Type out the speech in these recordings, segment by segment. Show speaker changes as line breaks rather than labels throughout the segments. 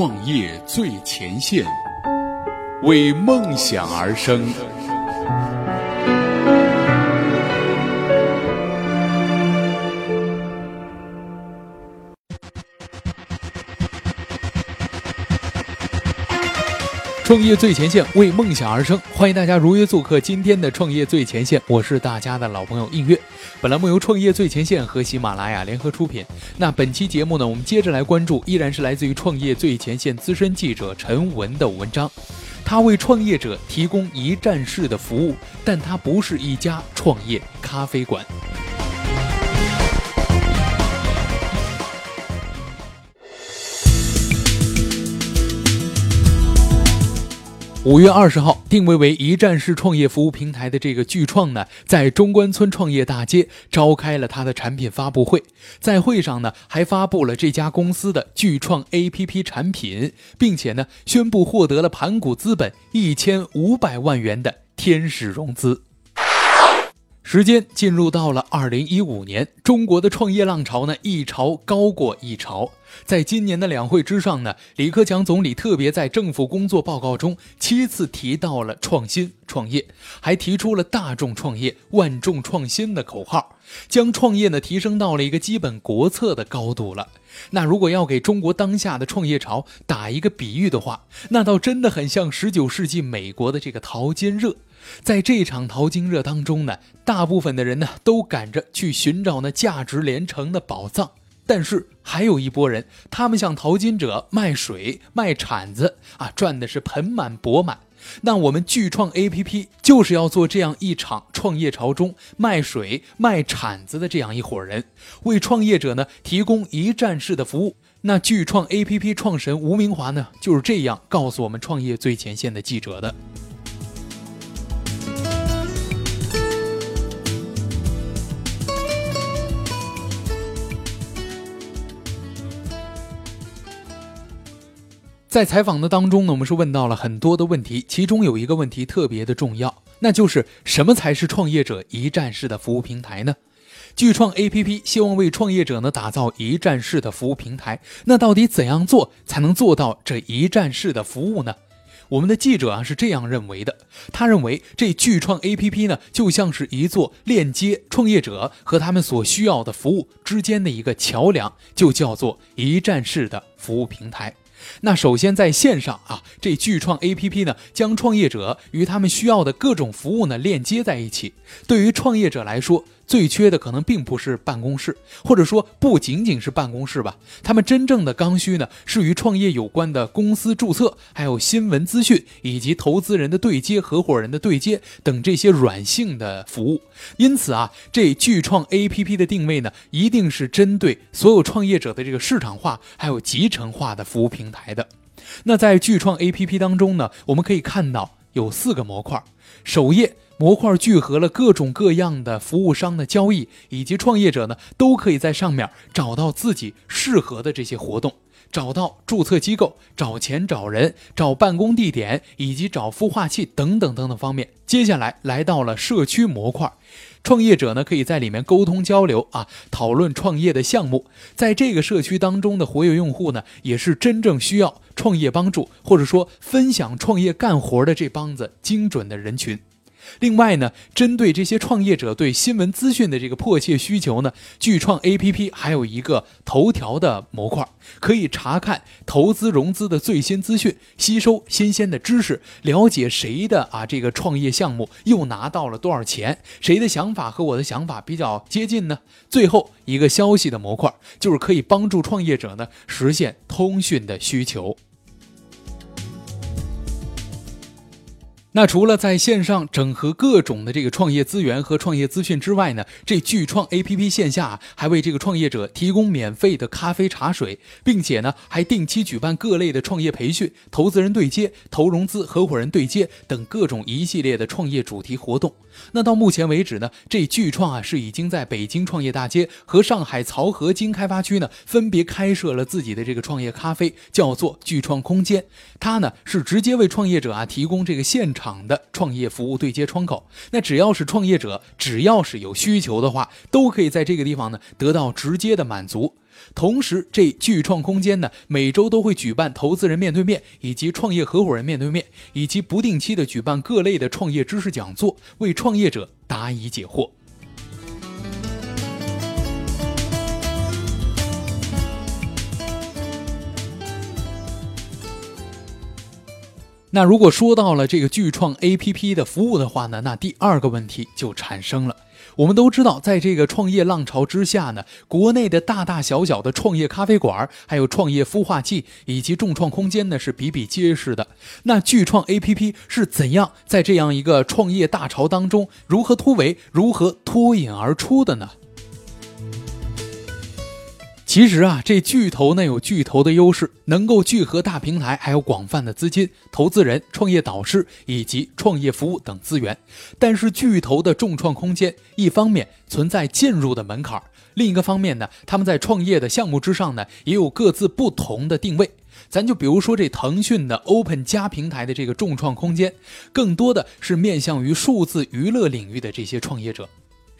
创业最前线，为梦想而生。创业最前线，为梦想而生。欢迎大家如约做客今天的创业最前线，我是大家的老朋友映月。本栏目由创业最前线和喜马拉雅联合出品。那本期节目呢，我们接着来关注，依然是来自于创业最前线资深记者陈文的文章。他为创业者提供一站式的服务，但他不是一家创业咖啡馆。五月二十号，定位为一站式创业服务平台的这个巨创呢，在中关村创业大街召开了它的产品发布会。在会上呢，还发布了这家公司的巨创 APP 产品，并且呢，宣布获得了盘古资本一千五百万元的天使融资。时间进入到了二零一五年，中国的创业浪潮呢，一潮高过一潮。在今年的两会之上呢，李克强总理特别在政府工作报告中七次提到了创新创业，还提出了大众创业、万众创新的口号，将创业呢提升到了一个基本国策的高度了。那如果要给中国当下的创业潮打一个比喻的话，那倒真的很像十九世纪美国的这个淘金热。在这场淘金热当中呢，大部分的人呢都赶着去寻找那价值连城的宝藏。但是还有一波人，他们向淘金者卖水、卖铲子啊，赚的是盆满钵满。那我们巨创 APP 就是要做这样一场创业潮中卖水、卖铲子的这样一伙人，为创业者呢提供一站式的服务。那巨创 APP 创始人吴明华呢就是这样告诉我们创业最前线的记者的。在采访的当中呢，我们是问到了很多的问题，其中有一个问题特别的重要，那就是什么才是创业者一站式的服务平台呢？巨创 APP 希望为创业者呢打造一站式的服务平台，那到底怎样做才能做到这一站式的服务呢？我们的记者啊是这样认为的，他认为这巨创 APP 呢就像是一座链接创业者和他们所需要的服务之间的一个桥梁，就叫做一站式的服务平台。那首先在线上啊，这巨创 APP 呢，将创业者与他们需要的各种服务呢链接在一起。对于创业者来说，最缺的可能并不是办公室，或者说不仅仅是办公室吧。他们真正的刚需呢，是与创业有关的公司注册，还有新闻资讯，以及投资人的对接、合伙人的对接等这些软性的服务。因此啊，这巨创 APP 的定位呢，一定是针对所有创业者的这个市场化还有集成化的服务平台的。那在聚创 APP 当中呢，我们可以看到有四个模块，首页。模块聚合了各种各样的服务商的交易，以及创业者呢，都可以在上面找到自己适合的这些活动，找到注册机构、找钱、找人、找办公地点，以及找孵化器等等等等方面。接下来来到了社区模块，创业者呢可以在里面沟通交流啊，讨论创业的项目。在这个社区当中的活跃用户呢，也是真正需要创业帮助，或者说分享创业干活的这帮子精准的人群。另外呢，针对这些创业者对新闻资讯的这个迫切需求呢，巨创 APP 还有一个头条的模块，可以查看投资融资的最新资讯，吸收新鲜的知识，了解谁的啊这个创业项目又拿到了多少钱，谁的想法和我的想法比较接近呢？最后一个消息的模块，就是可以帮助创业者呢实现通讯的需求。那除了在线上整合各种的这个创业资源和创业资讯之外呢，这巨创 APP 线下还为这个创业者提供免费的咖啡茶水，并且呢还定期举办各类的创业培训、投资人对接、投融资、合伙人对接等各种一系列的创业主题活动。那到目前为止呢，这巨创啊是已经在北京创业大街和上海漕河经开发区呢分别开设了自己的这个创业咖啡，叫做巨创空间。它呢是直接为创业者啊提供这个现场。场的创业服务对接窗口，那只要是创业者，只要是有需求的话，都可以在这个地方呢得到直接的满足。同时，这巨创空间呢，每周都会举办投资人面对面，以及创业合伙人面对面，以及不定期的举办各类的创业知识讲座，为创业者答疑解惑。那如果说到了这个巨创 APP 的服务的话呢，那第二个问题就产生了。我们都知道，在这个创业浪潮之下呢，国内的大大小小的创业咖啡馆，还有创业孵化器以及众创空间呢，是比比皆是的。那巨创 APP 是怎样在这样一个创业大潮当中如何突围、如何脱颖而出的呢？其实啊，这巨头呢有巨头的优势，能够聚合大平台，还有广泛的资金、投资人、创业导师以及创业服务等资源。但是巨头的众创空间，一方面存在进入的门槛，另一个方面呢，他们在创业的项目之上呢，也有各自不同的定位。咱就比如说这腾讯的 Open 加平台的这个众创空间，更多的是面向于数字娱乐领域的这些创业者。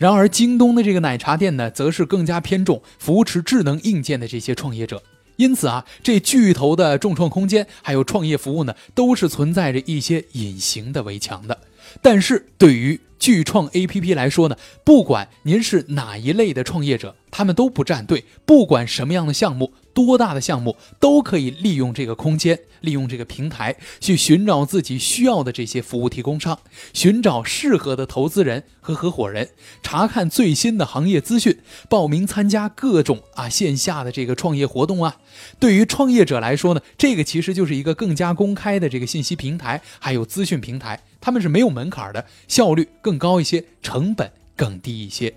然而，京东的这个奶茶店呢，则是更加偏重扶持智能硬件的这些创业者。因此啊，这巨头的众创空间还有创业服务呢，都是存在着一些隐形的围墙的。但是对于巨创 APP 来说呢，不管您是哪一类的创业者，他们都不站队，不管什么样的项目。多大的项目都可以利用这个空间，利用这个平台去寻找自己需要的这些服务提供商，寻找适合的投资人和合伙人，查看最新的行业资讯，报名参加各种啊线下的这个创业活动啊。对于创业者来说呢，这个其实就是一个更加公开的这个信息平台，还有资讯平台，他们是没有门槛的，效率更高一些，成本更低一些。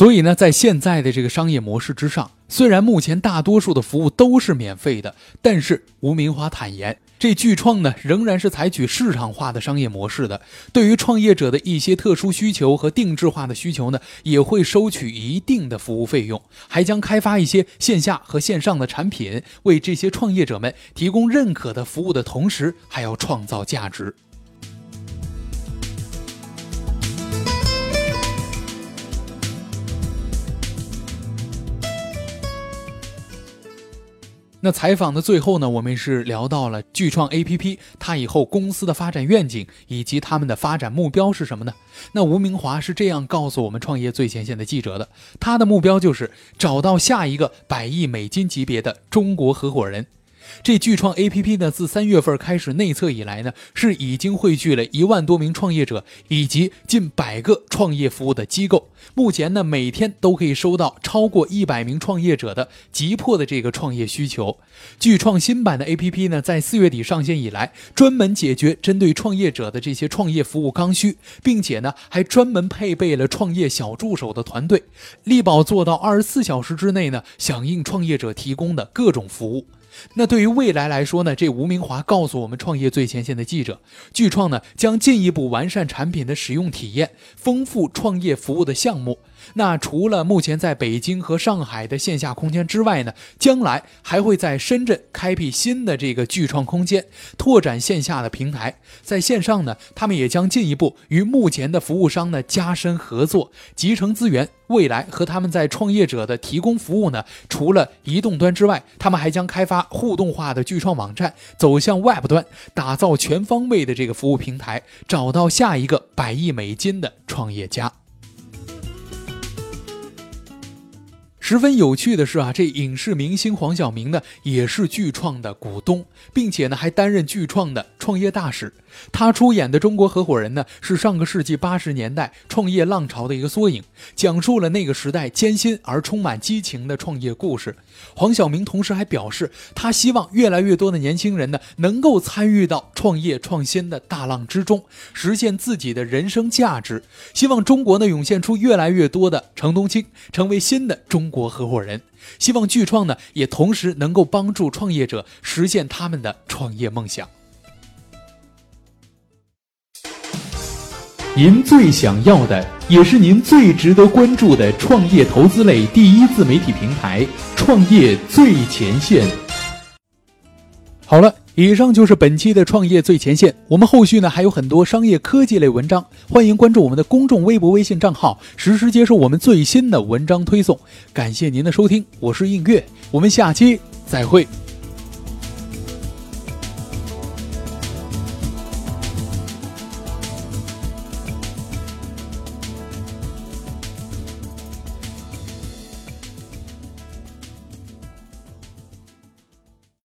所以呢，在现在的这个商业模式之上，虽然目前大多数的服务都是免费的，但是吴明华坦言，这巨创呢仍然是采取市场化的商业模式的。对于创业者的一些特殊需求和定制化的需求呢，也会收取一定的服务费用，还将开发一些线下和线上的产品，为这些创业者们提供认可的服务的同时，还要创造价值。那采访的最后呢，我们是聊到了聚创 APP，它以后公司的发展愿景以及他们的发展目标是什么呢？那吴明华是这样告诉我们创业最前线的记者的，他的目标就是找到下一个百亿美金级别的中国合伙人。这巨创 APP 呢，自三月份开始内测以来呢，是已经汇聚了一万多名创业者以及近百个创业服务的机构。目前呢，每天都可以收到超过一百名创业者的急迫的这个创业需求。巨创新版的 APP 呢，在四月底上线以来，专门解决针对创业者的这些创业服务刚需，并且呢，还专门配备了创业小助手的团队，力保做到二十四小时之内呢，响应创业者提供的各种服务。那对于未来来说呢？这吴明华告诉我们创业最前线的记者，巨创呢将进一步完善产品的使用体验，丰富创业服务的项目。那除了目前在北京和上海的线下空间之外呢，将来还会在深圳开辟新的这个巨创空间，拓展线下的平台。在线上呢，他们也将进一步与目前的服务商呢加深合作，集成资源。未来和他们在创业者的提供服务呢，除了移动端之外，他们还将开发互动化的巨创网站，走向 Web 端，打造全方位的这个服务平台，找到下一个百亿美金的创业家。十分有趣的是啊，这影视明星黄晓明呢，也是巨创的股东，并且呢还担任巨创的创业大使。他出演的《中国合伙人》呢，是上个世纪八十年代创业浪潮的一个缩影，讲述了那个时代艰辛而充满激情的创业故事。黄晓明同时还表示，他希望越来越多的年轻人呢，能够参与到创业创新的大浪之中，实现自己的人生价值。希望中国呢，涌现出越来越多的程冬青，成为新的中国。国合伙人希望巨创呢，也同时能够帮助创业者实现他们的创业梦想。您最想要的，也是您最值得关注的创业投资类第一自媒体平台——创业最前线。好了。以上就是本期的创业最前线。我们后续呢还有很多商业科技类文章，欢迎关注我们的公众微博、微信账号，实时接收我们最新的文章推送。感谢您的收听，我是映月，我们下期再会。